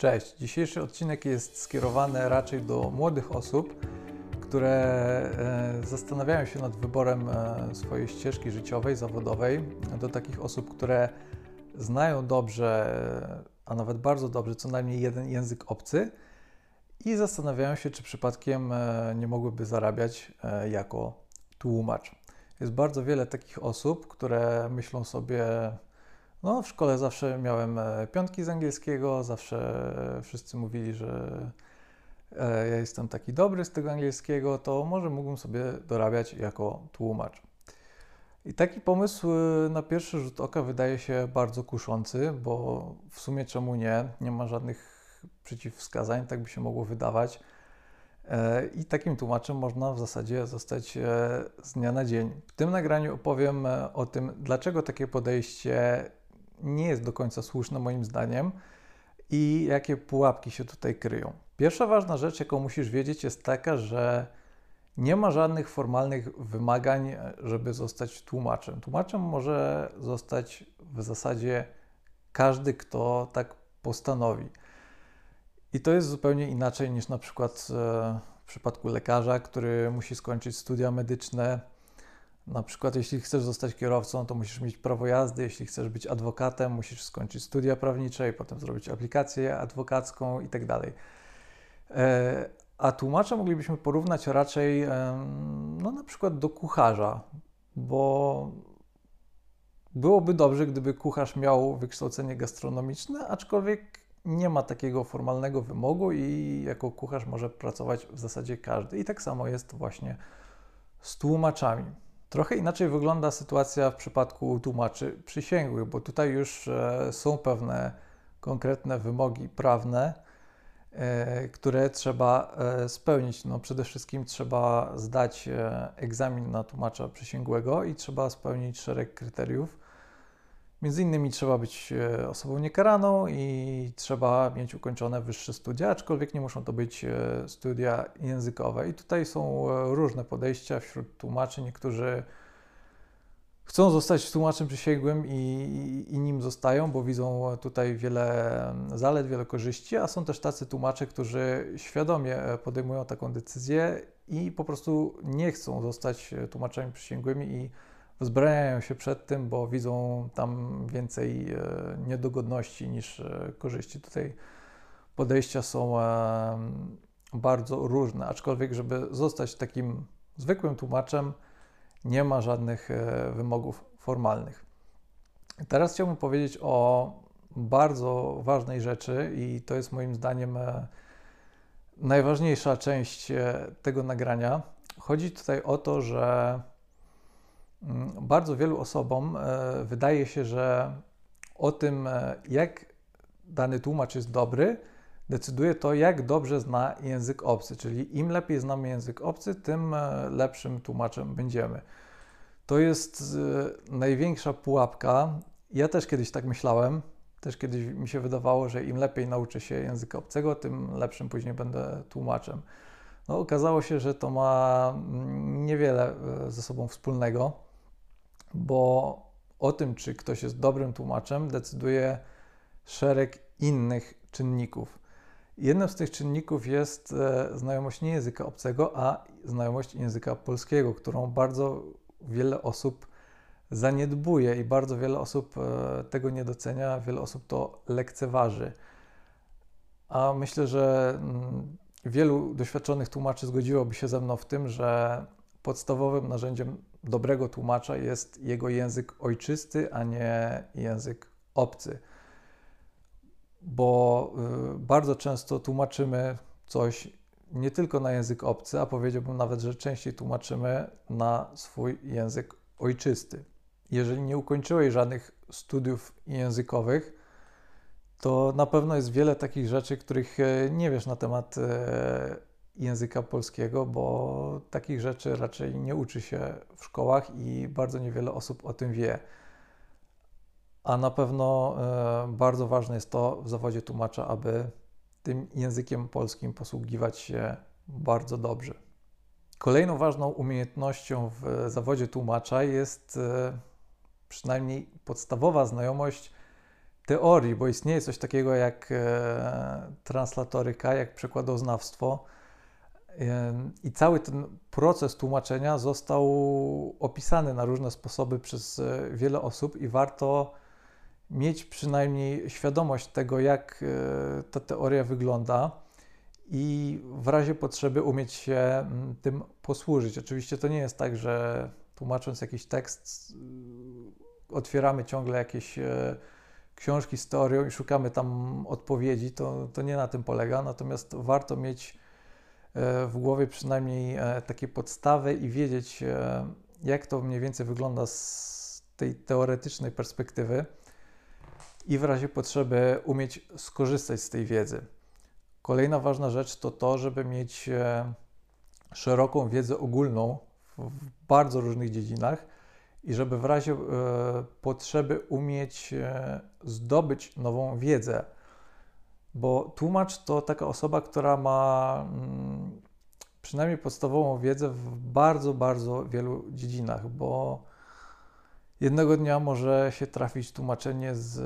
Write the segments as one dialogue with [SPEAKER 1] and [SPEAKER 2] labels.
[SPEAKER 1] Cześć. Dzisiejszy odcinek jest skierowany raczej do młodych osób, które e, zastanawiają się nad wyborem e, swojej ścieżki życiowej, zawodowej, do takich osób, które znają dobrze, a nawet bardzo dobrze, co najmniej jeden język obcy i zastanawiają się, czy przypadkiem e, nie mogłyby zarabiać jako tłumacz. Jest bardzo wiele takich osób, które myślą sobie, no, w szkole zawsze miałem e, piątki z angielskiego, zawsze wszyscy mówili, że e, ja jestem taki dobry z tego angielskiego, to może mógłbym sobie dorabiać jako tłumacz. I taki pomysł e, na pierwszy rzut oka wydaje się bardzo kuszący, bo w sumie czemu nie? Nie ma żadnych przeciwwskazań, tak by się mogło wydawać. I takim tłumaczem można w zasadzie zostać z dnia na dzień. W tym nagraniu opowiem o tym, dlaczego takie podejście nie jest do końca słuszne moim zdaniem i jakie pułapki się tutaj kryją. Pierwsza ważna rzecz, jaką musisz wiedzieć, jest taka, że nie ma żadnych formalnych wymagań, żeby zostać tłumaczem. Tłumaczem może zostać w zasadzie każdy, kto tak postanowi. I to jest zupełnie inaczej niż na przykład e, w przypadku lekarza, który musi skończyć studia medyczne, na przykład, jeśli chcesz zostać kierowcą, to musisz mieć prawo jazdy, jeśli chcesz być adwokatem, musisz skończyć studia prawnicze i potem zrobić aplikację adwokacką i tak. E, a tłumacza moglibyśmy porównać raczej no, na przykład do kucharza, bo byłoby dobrze, gdyby kucharz miał wykształcenie gastronomiczne, aczkolwiek nie ma takiego formalnego wymogu i jako kucharz może pracować w zasadzie każdy. I tak samo jest właśnie z tłumaczami. Trochę inaczej wygląda sytuacja w przypadku tłumaczy przysięgłych, bo tutaj już e, są pewne konkretne wymogi prawne, e, które trzeba e, spełnić. No, przede wszystkim trzeba zdać egzamin na tłumacza przysięgłego i trzeba spełnić szereg kryteriów. Między innymi trzeba być osobą niekaraną i trzeba mieć ukończone wyższe studia, aczkolwiek nie muszą to być studia językowe. I tutaj są różne podejścia wśród tłumaczy. Niektórzy chcą zostać tłumaczem przysięgłym i, i, nim zostają, bo widzą tutaj wiele zalet, wiele korzyści, a są też tacy tłumacze, którzy świadomie podejmują taką decyzję i po prostu nie chcą zostać tłumaczami przysięgłymi i wzbraniają się przed tym, bo widzą tam więcej e, niedogodności niż e, korzyści. Tutaj podejścia są e, bardzo różne, aczkolwiek, żeby zostać takim zwykłym tłumaczem, nie ma żadnych wymogów formalnych. Teraz chciałbym powiedzieć o bardzo ważnej rzeczy, i to jest moim zdaniem najważniejsza część tego nagrania. Chodzi tutaj o to, że bardzo wielu osobom wydaje się, że o tym, jak dany tłumacz jest dobry, decyduje to, jak dobrze zna język obcy. Czyli im lepiej znamy język obcy, tym e, lepszym tłumaczem będziemy. To jest e, największa pułapka. Ja też kiedyś tak myślałem. Też kiedyś mi się wydawało, że im lepiej nauczę się języka obcego, tym lepszym później będę tłumaczem. No, okazało się, że to ma mm, niewiele e, ze sobą wspólnego, bo o tym, czy ktoś jest dobrym tłumaczem, decyduje szereg innych czynników. Jednym z tych czynników jest e, znajomość nie języka obcego, a znajomość języka polskiego, którą bardzo wiele osób zaniedbuje i bardzo wiele osób e, tego nie docenia, wiele osób to lekceważy. A myślę, że mm, wielu doświadczonych tłumaczy zgodziłoby się ze mną w tym, że podstawowym narzędziem dobrego tłumacza jest jego język ojczysty, a nie język obcy bo y, bardzo często tłumaczymy coś nie tylko na język obcy, a powiedziałbym nawet, że częściej tłumaczymy na swój język ojczysty. Jeżeli nie ukończyłeś żadnych studiów językowych, to na pewno jest wiele takich rzeczy, których e, nie wiesz na temat e, języka polskiego, bo takich rzeczy raczej nie uczy się w szkołach i bardzo niewiele osób o tym wie. A na pewno e, bardzo ważne jest to w zawodzie tłumacza, aby tym językiem polskim posługiwać się bardzo dobrze. Kolejną ważną umiejętnością w zawodzie tłumacza jest e, przynajmniej podstawowa znajomość teorii, bo istnieje coś takiego jak e, translatoryka, jak przekładoznawstwo. I cały ten proces tłumaczenia został opisany na różne sposoby przez e, wiele osób, i warto mieć przynajmniej świadomość tego, jak e, ta teoria wygląda i w razie potrzeby umieć się tym posłużyć. Oczywiście to nie jest tak, że tłumacząc jakiś tekst, otwieramy ciągle jakieś książki z teorią i szukamy tam odpowiedzi, to, to nie na tym polega. Natomiast warto mieć e, w głowie przynajmniej e, takie podstawy i wiedzieć, e, jak to mniej więcej wygląda z tej teoretycznej perspektywy i w razie potrzeby umieć skorzystać z tej wiedzy. Kolejna ważna rzecz to to, żeby mieć szeroką wiedzę ogólną w bardzo różnych dziedzinach i żeby w razie e, potrzeby umieć e, zdobyć nową wiedzę. Bo tłumacz to taka osoba, która ma mm, przynajmniej podstawową wiedzę w bardzo, bardzo wielu dziedzinach, bo jednego dnia może się trafić tłumaczenie z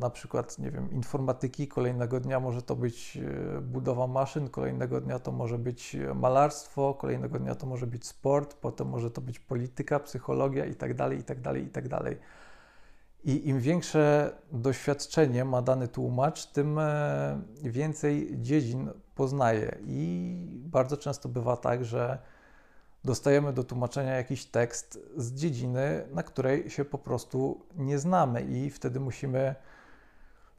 [SPEAKER 1] na przykład, nie wiem, informatyki, kolejnego dnia może to być e, budowa maszyn, kolejnego dnia to może być malarstwo, kolejnego dnia to może być sport, potem może to być polityka, psychologia itd., itd., itd. I im większe doświadczenie ma dany tłumacz, tym e, więcej dziedzin poznaje. I bardzo często bywa tak, że dostajemy do tłumaczenia jakiś tekst z dziedziny, na której się po prostu nie znamy, i wtedy musimy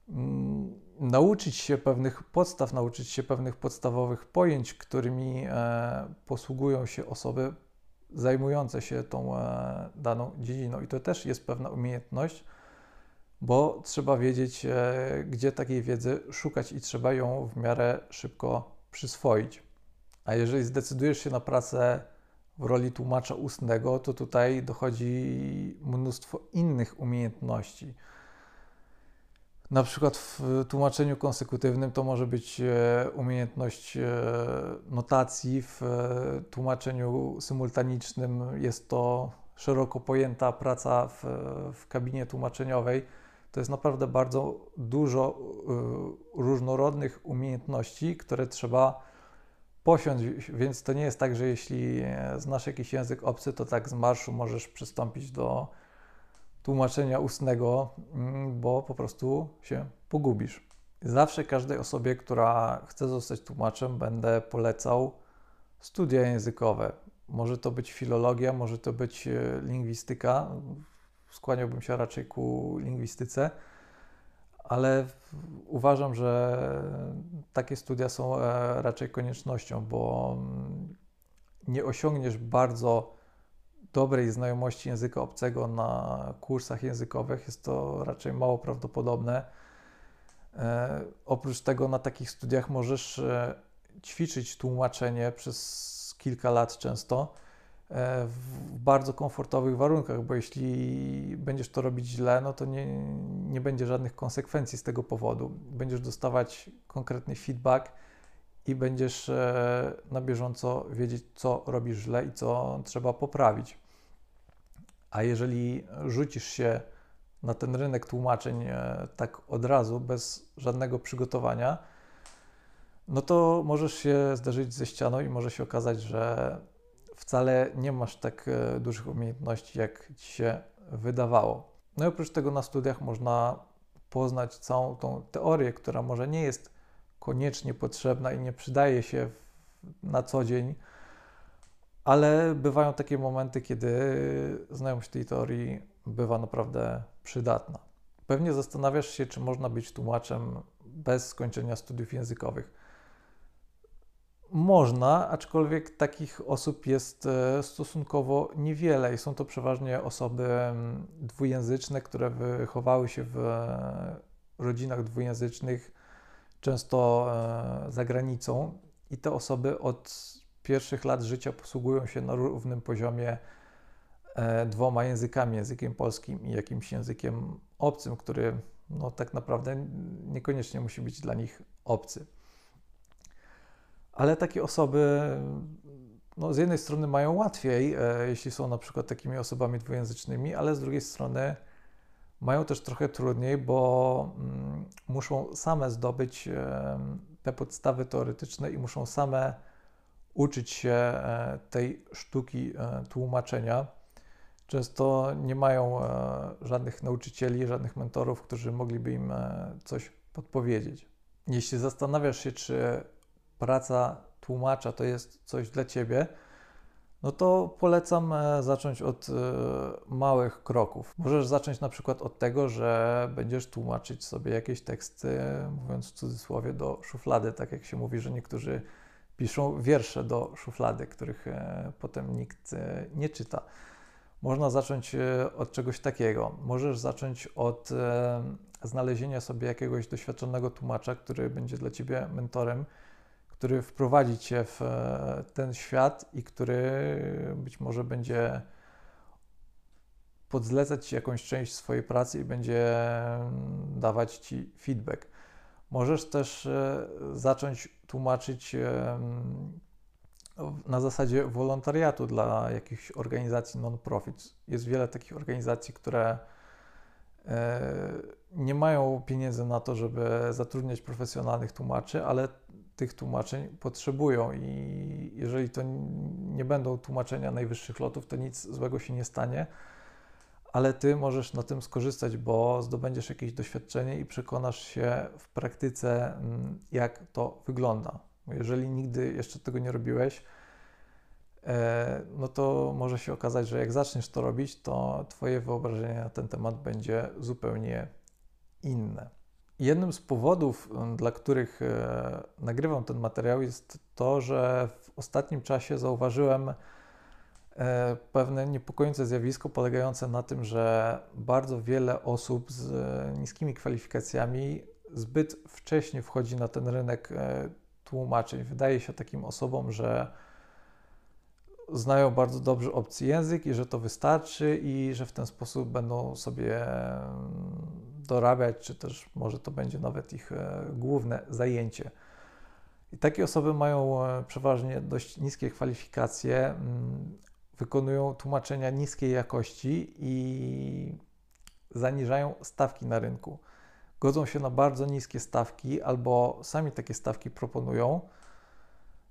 [SPEAKER 1] Mm, nauczyć się pewnych podstaw, nauczyć się pewnych podstawowych pojęć, którymi e, posługują się osoby zajmujące się tą e, daną dziedziną. I to też jest pewna umiejętność, bo trzeba wiedzieć, e, gdzie takiej wiedzy szukać i trzeba ją w miarę szybko przyswoić. A jeżeli zdecydujesz się na pracę w roli tłumacza ustnego, to tutaj dochodzi mnóstwo innych umiejętności na przykład w tłumaczeniu konsekutywnym to może być e, umiejętność e, notacji, w tłumaczeniu symultanicznym jest to szeroko pojęta praca w, w kabinie tłumaczeniowej. To jest naprawdę bardzo dużo różnorodnych umiejętności, które trzeba posiąść, więc to nie jest tak, że jeśli znasz jakiś język obcy, to tak z marszu możesz przystąpić do tłumaczenia ustnego, mm, bo po prostu się pogubisz. Zawsze każdej osobie, która chce zostać tłumaczem, będę polecał studia językowe. Może to być filologia, może to być e, lingwistyka. Skłaniałbym się raczej ku lingwistyce, ale uważam, że takie studia są e, raczej koniecznością, bo mm, nie osiągniesz bardzo dobrej znajomości języka obcego na kursach językowych jest to raczej mało prawdopodobne. E, oprócz tego na takich studiach możesz e, ćwiczyć tłumaczenie przez kilka lat często w bardzo komfortowych warunkach, bo jeśli będziesz to robić źle, no to nie, nie będzie żadnych konsekwencji z tego powodu. Będziesz dostawać konkretny feedback i będziesz na bieżąco wiedzieć, co robisz źle i co trzeba poprawić. A jeżeli rzucisz się na ten rynek tłumaczeń e, tak od razu, bez żadnego przygotowania, no to możesz się zderzyć ze ścianą i może się okazać, że wcale nie masz tak e, dużych umiejętności, jak ci się wydawało. No i oprócz tego na studiach można poznać całą tą teorię, która może nie jest koniecznie potrzebna i nie przydaje się na co dzień ale bywają takie momenty, kiedy znajomość tej teorii bywa naprawdę przydatna. Pewnie zastanawiasz się, czy można być tłumaczem bez skończenia studiów językowych. Można, aczkolwiek takich osób jest e, stosunkowo niewiele i są to przeważnie osoby mm, dwujęzyczne, które wychowały się w e, rodzinach dwujęzycznych, często e, za granicą, i te osoby od pierwszych lat życia posługują się na równym poziomie dwoma językami, językiem polskim i jakimś językiem obcym, który no, tak naprawdę niekoniecznie musi być dla nich obcy. Ale takie osoby no, z jednej strony mają łatwiej, e, jeśli są na przykład takimi osobami dwujęzycznymi, ale z drugiej strony mają też trochę trudniej, bo mm, muszą same zdobyć te podstawy teoretyczne i muszą same uczyć się e, tej sztuki e, tłumaczenia. Często nie mają e, żadnych nauczycieli, żadnych mentorów, którzy mogliby im coś podpowiedzieć. Jeśli zastanawiasz się, czy praca tłumacza to jest coś dla ciebie, no to polecam zacząć od małych kroków. Możesz zacząć na przykład od tego, że będziesz tłumaczyć sobie jakieś teksty, mówiąc w cudzysłowie, do szuflady, tak jak się mówi, że niektórzy piszą wiersze do szuflady, których e, potem nikt e, nie czyta. Można zacząć e, od czegoś takiego. Możesz zacząć od znalezienia sobie jakiegoś doświadczonego tłumacza, który będzie dla ciebie mentorem, który wprowadzi cię w ten świat i który być może będzie podzlecać ci jakąś część swojej pracy i będzie mm, dawać ci feedback. Możesz też e, zacząć tłumaczyć na zasadzie wolontariatu dla jakichś organizacji non-profit. Jest wiele takich organizacji, które e, nie mają pieniędzy na to, żeby zatrudniać profesjonalnych tłumaczy, ale tych tłumaczeń potrzebują i jeżeli to nie będą tłumaczenia najwyższych lotów, to nic złego się nie stanie ale ty możesz na tym skorzystać, bo zdobędziesz jakieś doświadczenie i przekonasz się w praktyce, mm, jak to wygląda. Jeżeli nigdy jeszcze tego nie robiłeś, e, no to może się okazać, że jak zaczniesz to robić, to Twoje wyobrażenie na ten temat będzie zupełnie inne. Jednym z powodów, mm, dla których e, nagrywam ten materiał, jest to, że w ostatnim czasie zauważyłem, E, pewne niepokojące zjawisko polegające na tym, że bardzo wiele osób z niskimi kwalifikacjami zbyt wcześnie wchodzi na ten rynek tłumaczeń. Wydaje się takim osobom, że znają bardzo dobrze obcy język i że to wystarczy i że w ten sposób będą sobie dorabiać, czy też może to będzie nawet ich główne zajęcie. I takie osoby mają przeważnie dość niskie kwalifikacje, mm, wykonują tłumaczenia niskiej jakości i zaniżają stawki na rynku. Godzą się na bardzo niskie stawki albo sami takie stawki proponują.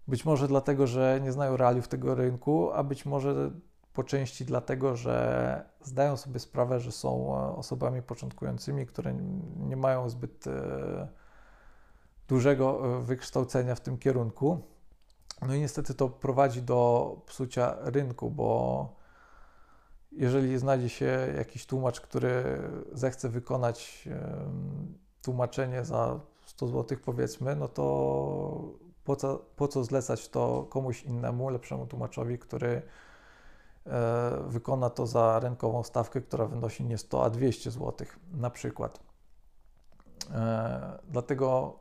[SPEAKER 1] Być może dlatego, że nie znają realiów tego rynku, a być może po części dlatego, że zdają sobie sprawę, że są osobami początkującymi, które nie mają zbyt e, dużego e, wykształcenia w tym kierunku. No i niestety to prowadzi do psucia rynku, bo jeżeli znajdzie się jakiś tłumacz, który zechce wykonać tłumaczenie za 100 zł, powiedzmy, no to po co, po co zlecać to komuś innemu, lepszemu tłumaczowi, który e, wykona to za rynkową stawkę, która wynosi nie 100, a 200 zł na przykład. E, dlatego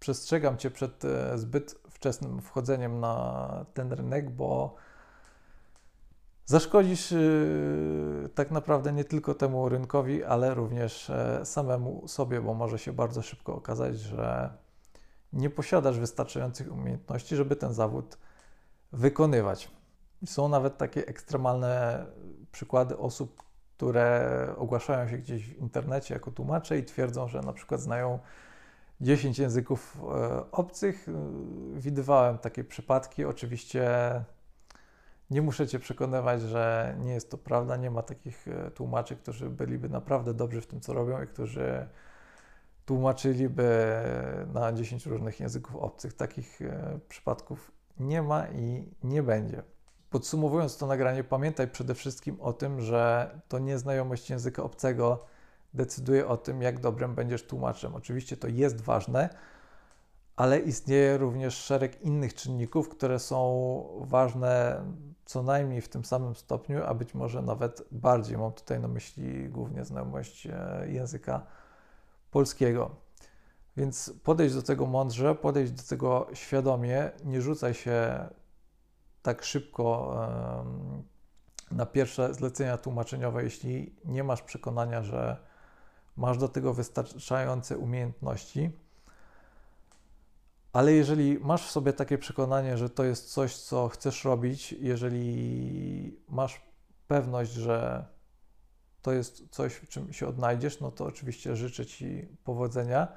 [SPEAKER 1] przestrzegam Cię przed e, zbyt wczesnym wchodzeniem na ten rynek, bo zaszkodzisz tak naprawdę nie tylko temu rynkowi, ale również e, samemu sobie, bo może się bardzo szybko okazać, że nie posiadasz wystarczających umiejętności, żeby ten zawód wykonywać. Są nawet takie ekstremalne przykłady osób, które ogłaszają się gdzieś w internecie jako tłumacze i twierdzą, że na przykład znają 10 języków e, obcych. E, widywałem takie przypadki. Oczywiście nie muszę Cię przekonywać, że nie jest to prawda. Nie ma takich e, tłumaczy, którzy byliby naprawdę dobrzy w tym, co robią i którzy tłumaczyliby na 10 różnych języków obcych. Takich przypadków nie ma i nie będzie. Podsumowując to nagranie, pamiętaj przede wszystkim o tym, że to nieznajomość języka obcego decyduje o tym, jak dobrym będziesz tłumaczem. Oczywiście to jest ważne, ale istnieje również szereg innych czynników, które są ważne co najmniej w tym samym stopniu, a być może nawet bardziej. Mam tutaj na myśli głównie znajomość e, języka polskiego. Więc podejdź do tego mądrze, podejdź do tego świadomie, nie rzucaj się tak szybko na pierwsze zlecenia tłumaczeniowe, jeśli nie masz przekonania, że masz do tego wystarczające umiejętności. Ale jeżeli masz w sobie takie przekonanie, że to jest coś, co chcesz robić, jeżeli masz pewność, że to jest coś, w czym się odnajdziesz, no to oczywiście życzę Ci powodzenia,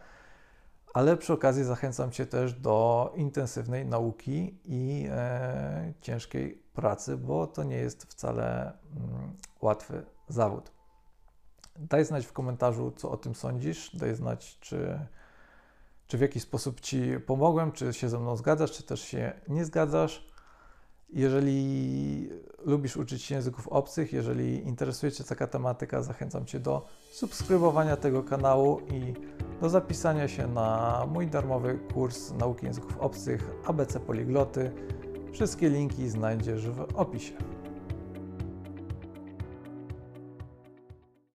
[SPEAKER 1] ale przy okazji zachęcam Cię też do intensywnej nauki i e, ciężkiej pracy, bo to nie jest wcale mm, łatwy zawód. Daj znać w komentarzu, co o tym sądzisz. Daj znać, czy, czy w jakiś sposób Ci pomogłem, czy się ze mną zgadzasz, czy też się nie zgadzasz. Jeżeli lubisz uczyć się języków obcych, jeżeli interesuje Cię taka tematyka, zachęcam Cię do subskrybowania tego kanału i do zapisania się na mój darmowy kurs nauki języków obcych ABC Poligloty. Wszystkie linki znajdziesz w opisie.